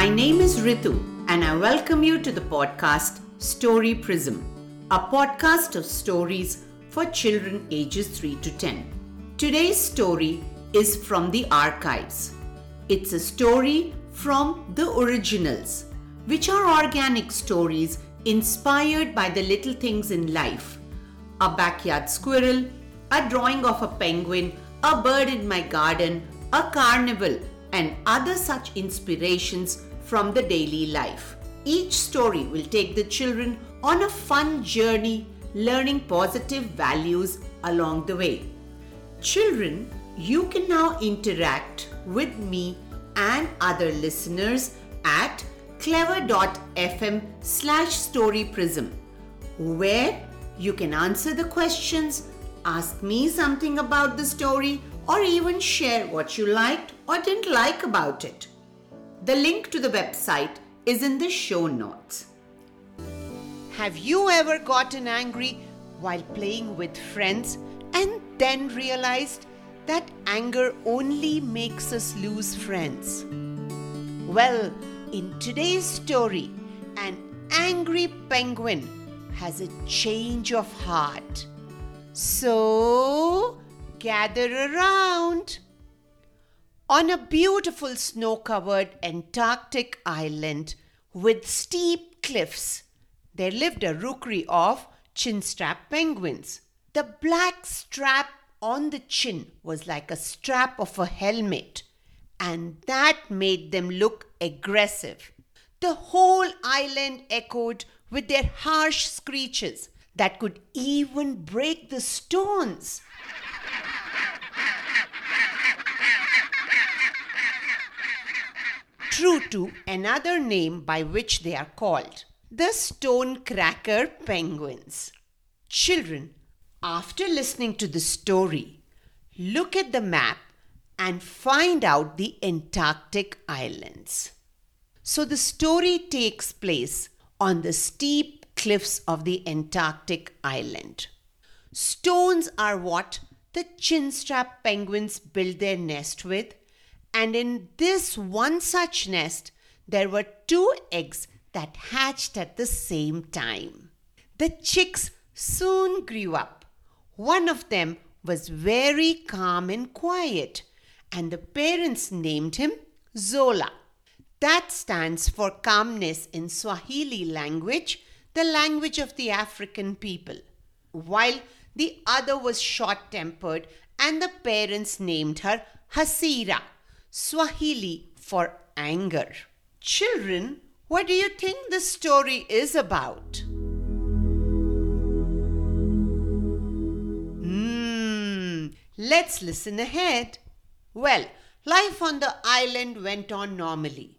My name is Ritu, and I welcome you to the podcast Story Prism, a podcast of stories for children ages 3 to 10. Today's story is from the archives. It's a story from the originals, which are organic stories inspired by the little things in life a backyard squirrel, a drawing of a penguin, a bird in my garden, a carnival, and other such inspirations from the daily life. Each story will take the children on a fun journey, learning positive values along the way. Children, you can now interact with me and other listeners at clever.fm slash storyprism, where you can answer the questions, ask me something about the story, or even share what you liked or didn't like about it. The link to the website is in the show notes. Have you ever gotten angry while playing with friends and then realized that anger only makes us lose friends? Well, in today's story, an angry penguin has a change of heart. So, gather around. On a beautiful snow covered Antarctic island with steep cliffs, there lived a rookery of chinstrap penguins. The black strap on the chin was like a strap of a helmet, and that made them look aggressive. The whole island echoed with their harsh screeches that could even break the stones. True to another name by which they are called, the stone cracker penguins. Children, after listening to the story, look at the map and find out the Antarctic islands. So the story takes place on the steep cliffs of the Antarctic island. Stones are what the chinstrap penguins build their nest with, and in this one such nest, there were two eggs that hatched at the same time. The chicks soon grew up. One of them was very calm and quiet, and the parents named him Zola. That stands for calmness in Swahili language, the language of the African people. While the other was short tempered, and the parents named her Hasira, Swahili for anger. Children, what do you think the story is about? Hmm, let's listen ahead. Well, life on the island went on normally.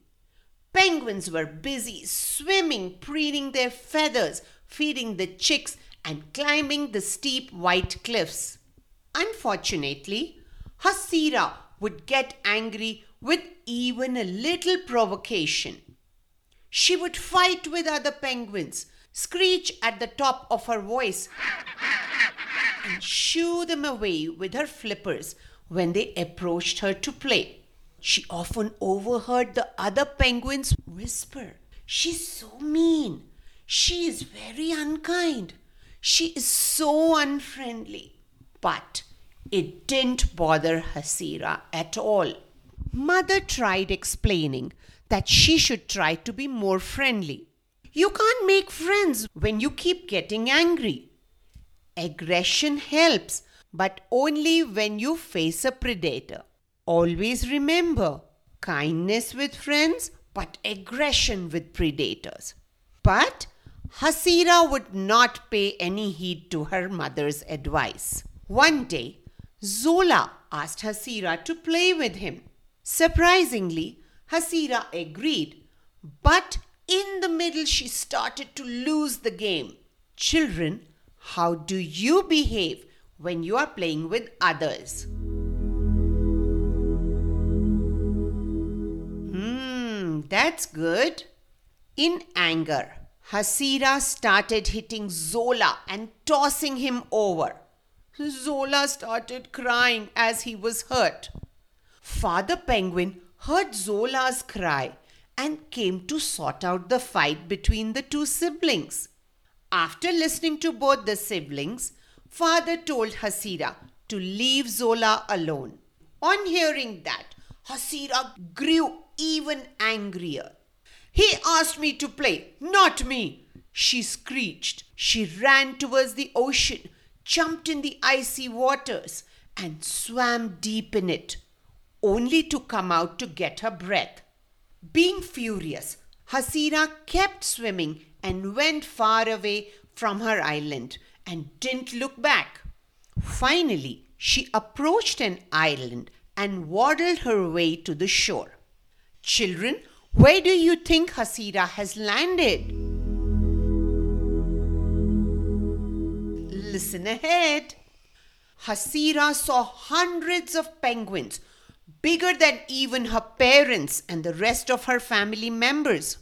Penguins were busy swimming, preening their feathers, feeding the chicks, and climbing the steep white cliffs. Unfortunately, Hasira would get angry with even a little provocation. She would fight with other penguins, screech at the top of her voice, and shoo them away with her flippers when they approached her to play. She often overheard the other penguins whisper, She's so mean. She is very unkind. She is so unfriendly. But it didn't bother Hasira at all. Mother tried explaining that she should try to be more friendly. You can't make friends when you keep getting angry. Aggression helps, but only when you face a predator. Always remember kindness with friends, but aggression with predators. But Hasira would not pay any heed to her mother's advice. One day, Zola asked Hasira to play with him. Surprisingly, Hasira agreed, but in the middle she started to lose the game. Children, how do you behave when you are playing with others? Hmm, that's good. In anger, Hasira started hitting Zola and tossing him over. Zola started crying as he was hurt. Father Penguin heard Zola's cry and came to sort out the fight between the two siblings. After listening to both the siblings, father told Hasira to leave Zola alone. On hearing that, Hasira grew even angrier. He asked me to play, not me, she screeched. She ran towards the ocean, jumped in the icy waters, and swam deep in it, only to come out to get her breath. Being furious, Hasira kept swimming and went far away from her island and didn't look back. Finally, she approached an island and waddled her way to the shore. Children, where do you think Hasira has landed? Listen ahead. Hasira saw hundreds of penguins, bigger than even her parents and the rest of her family members,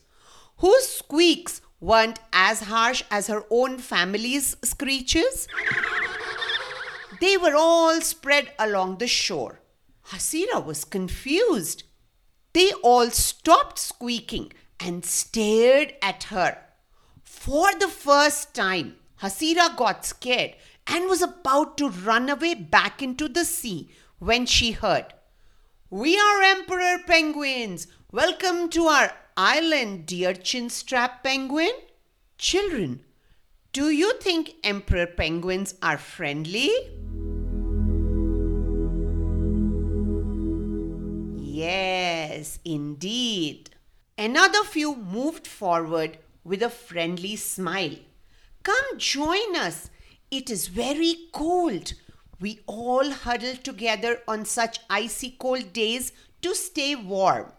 whose squeaks weren't as harsh as her own family's screeches. They were all spread along the shore. Hasira was confused. They all stopped squeaking and stared at her. For the first time, Hasira got scared and was about to run away back into the sea when she heard, We are Emperor Penguins. Welcome to our island, dear Chinstrap Penguin. Children, do you think Emperor Penguins are friendly? Yes, indeed. Another few moved forward with a friendly smile. Come join us. It is very cold. We all huddle together on such icy cold days to stay warm.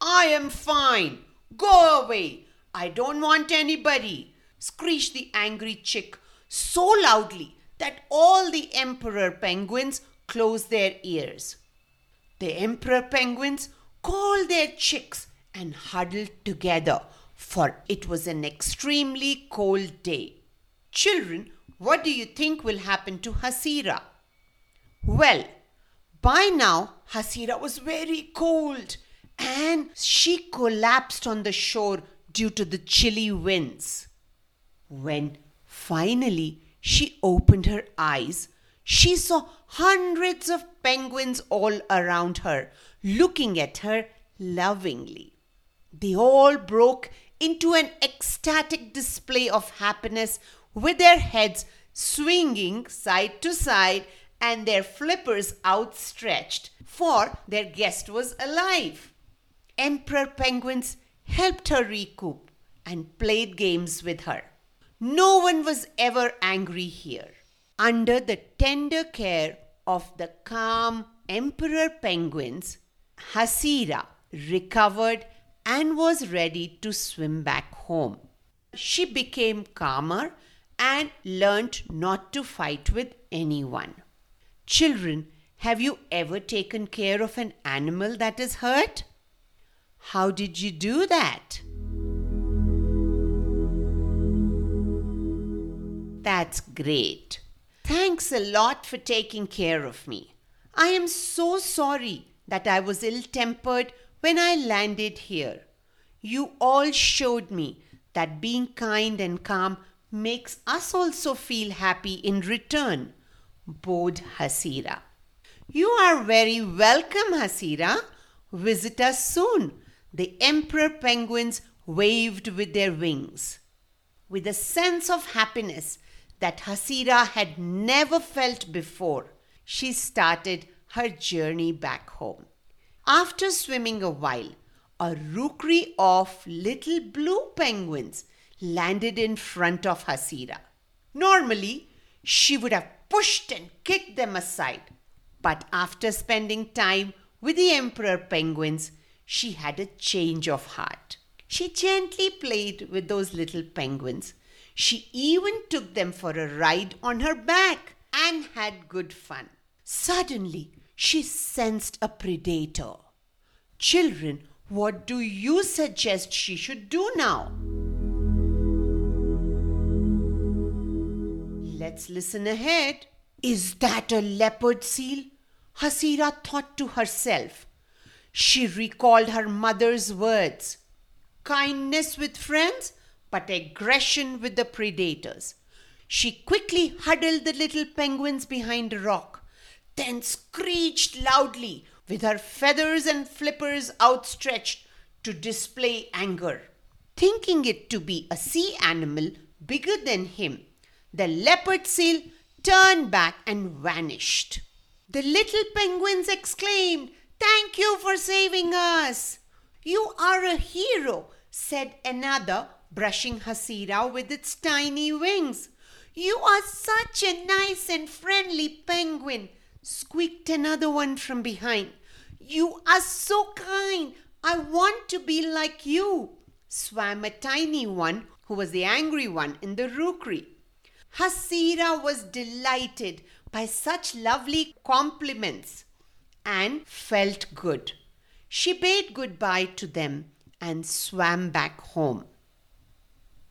I am fine. Go away. I don't want anybody, screeched the angry chick so loudly that all the emperor penguins closed their ears. The emperor penguins called their chicks and huddled together, for it was an extremely cold day. Children, what do you think will happen to Hasira? Well, by now Hasira was very cold and she collapsed on the shore due to the chilly winds. When finally she opened her eyes, she saw hundreds of penguins all around her, looking at her lovingly. They all broke into an ecstatic display of happiness with their heads swinging side to side and their flippers outstretched, for their guest was alive. Emperor penguins helped her recoup and played games with her. No one was ever angry here. Under the tender care of the calm emperor penguins, Hasira recovered and was ready to swim back home. She became calmer and learnt not to fight with anyone. Children, have you ever taken care of an animal that is hurt? How did you do that? That's great. Thanks a lot for taking care of me. I am so sorry that I was ill tempered when I landed here. You all showed me that being kind and calm makes us also feel happy in return, bowed Hasira. You are very welcome, Hasira. Visit us soon. The emperor penguins waved with their wings. With a sense of happiness that Hasira had never felt before, she started her journey back home. After swimming a while, a rookery of little blue penguins landed in front of Hasira. Normally, she would have pushed and kicked them aside, but after spending time with the emperor penguins, she had a change of heart. She gently played with those little penguins. She even took them for a ride on her back and had good fun. Suddenly, she sensed a predator. Children, what do you suggest she should do now? Let's listen ahead. Is that a leopard seal? Hasira thought to herself. She recalled her mother's words kindness with friends, but aggression with the predators. She quickly huddled the little penguins behind a rock, then screeched loudly with her feathers and flippers outstretched to display anger. Thinking it to be a sea animal bigger than him, the leopard seal turned back and vanished. The little penguins exclaimed, Thank you for saving us. You are a hero, said another, brushing Hasira with its tiny wings. You are such a nice and friendly penguin, squeaked another one from behind. You are so kind. I want to be like you, swam a tiny one who was the angry one in the rookery. Hasira was delighted by such lovely compliments and felt good. She bade goodbye to them and swam back home.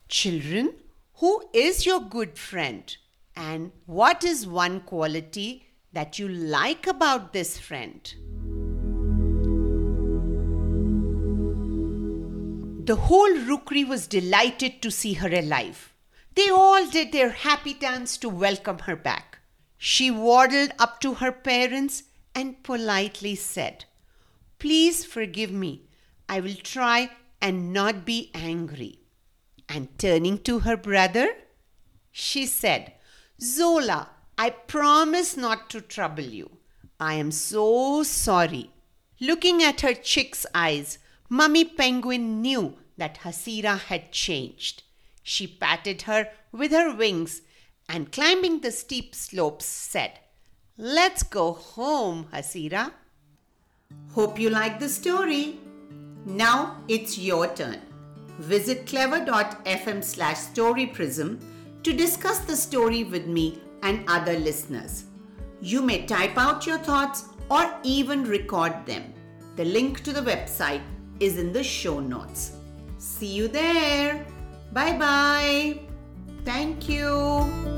Children, who is your good friend? And what is one quality that you like about this friend? The whole rookery was delighted to see her alive. They all did their happy dance to welcome her back. She waddled up to her parents and politely said, Please forgive me. I will try and not be angry. And turning to her brother, she said, Zola, I promise not to trouble you. I am so sorry. Looking at her chick's eyes, Mummy Penguin knew that Hasira had changed. She patted her with her wings and climbing the steep slopes said, Let's go home, Hasira. Hope you like the story. Now it's your turn. Visit clever.fm slash storyprism to discuss the story with me and other listeners. You may type out your thoughts or even record them. The link to the website is in the show notes. See you there. Bye bye. Thank you.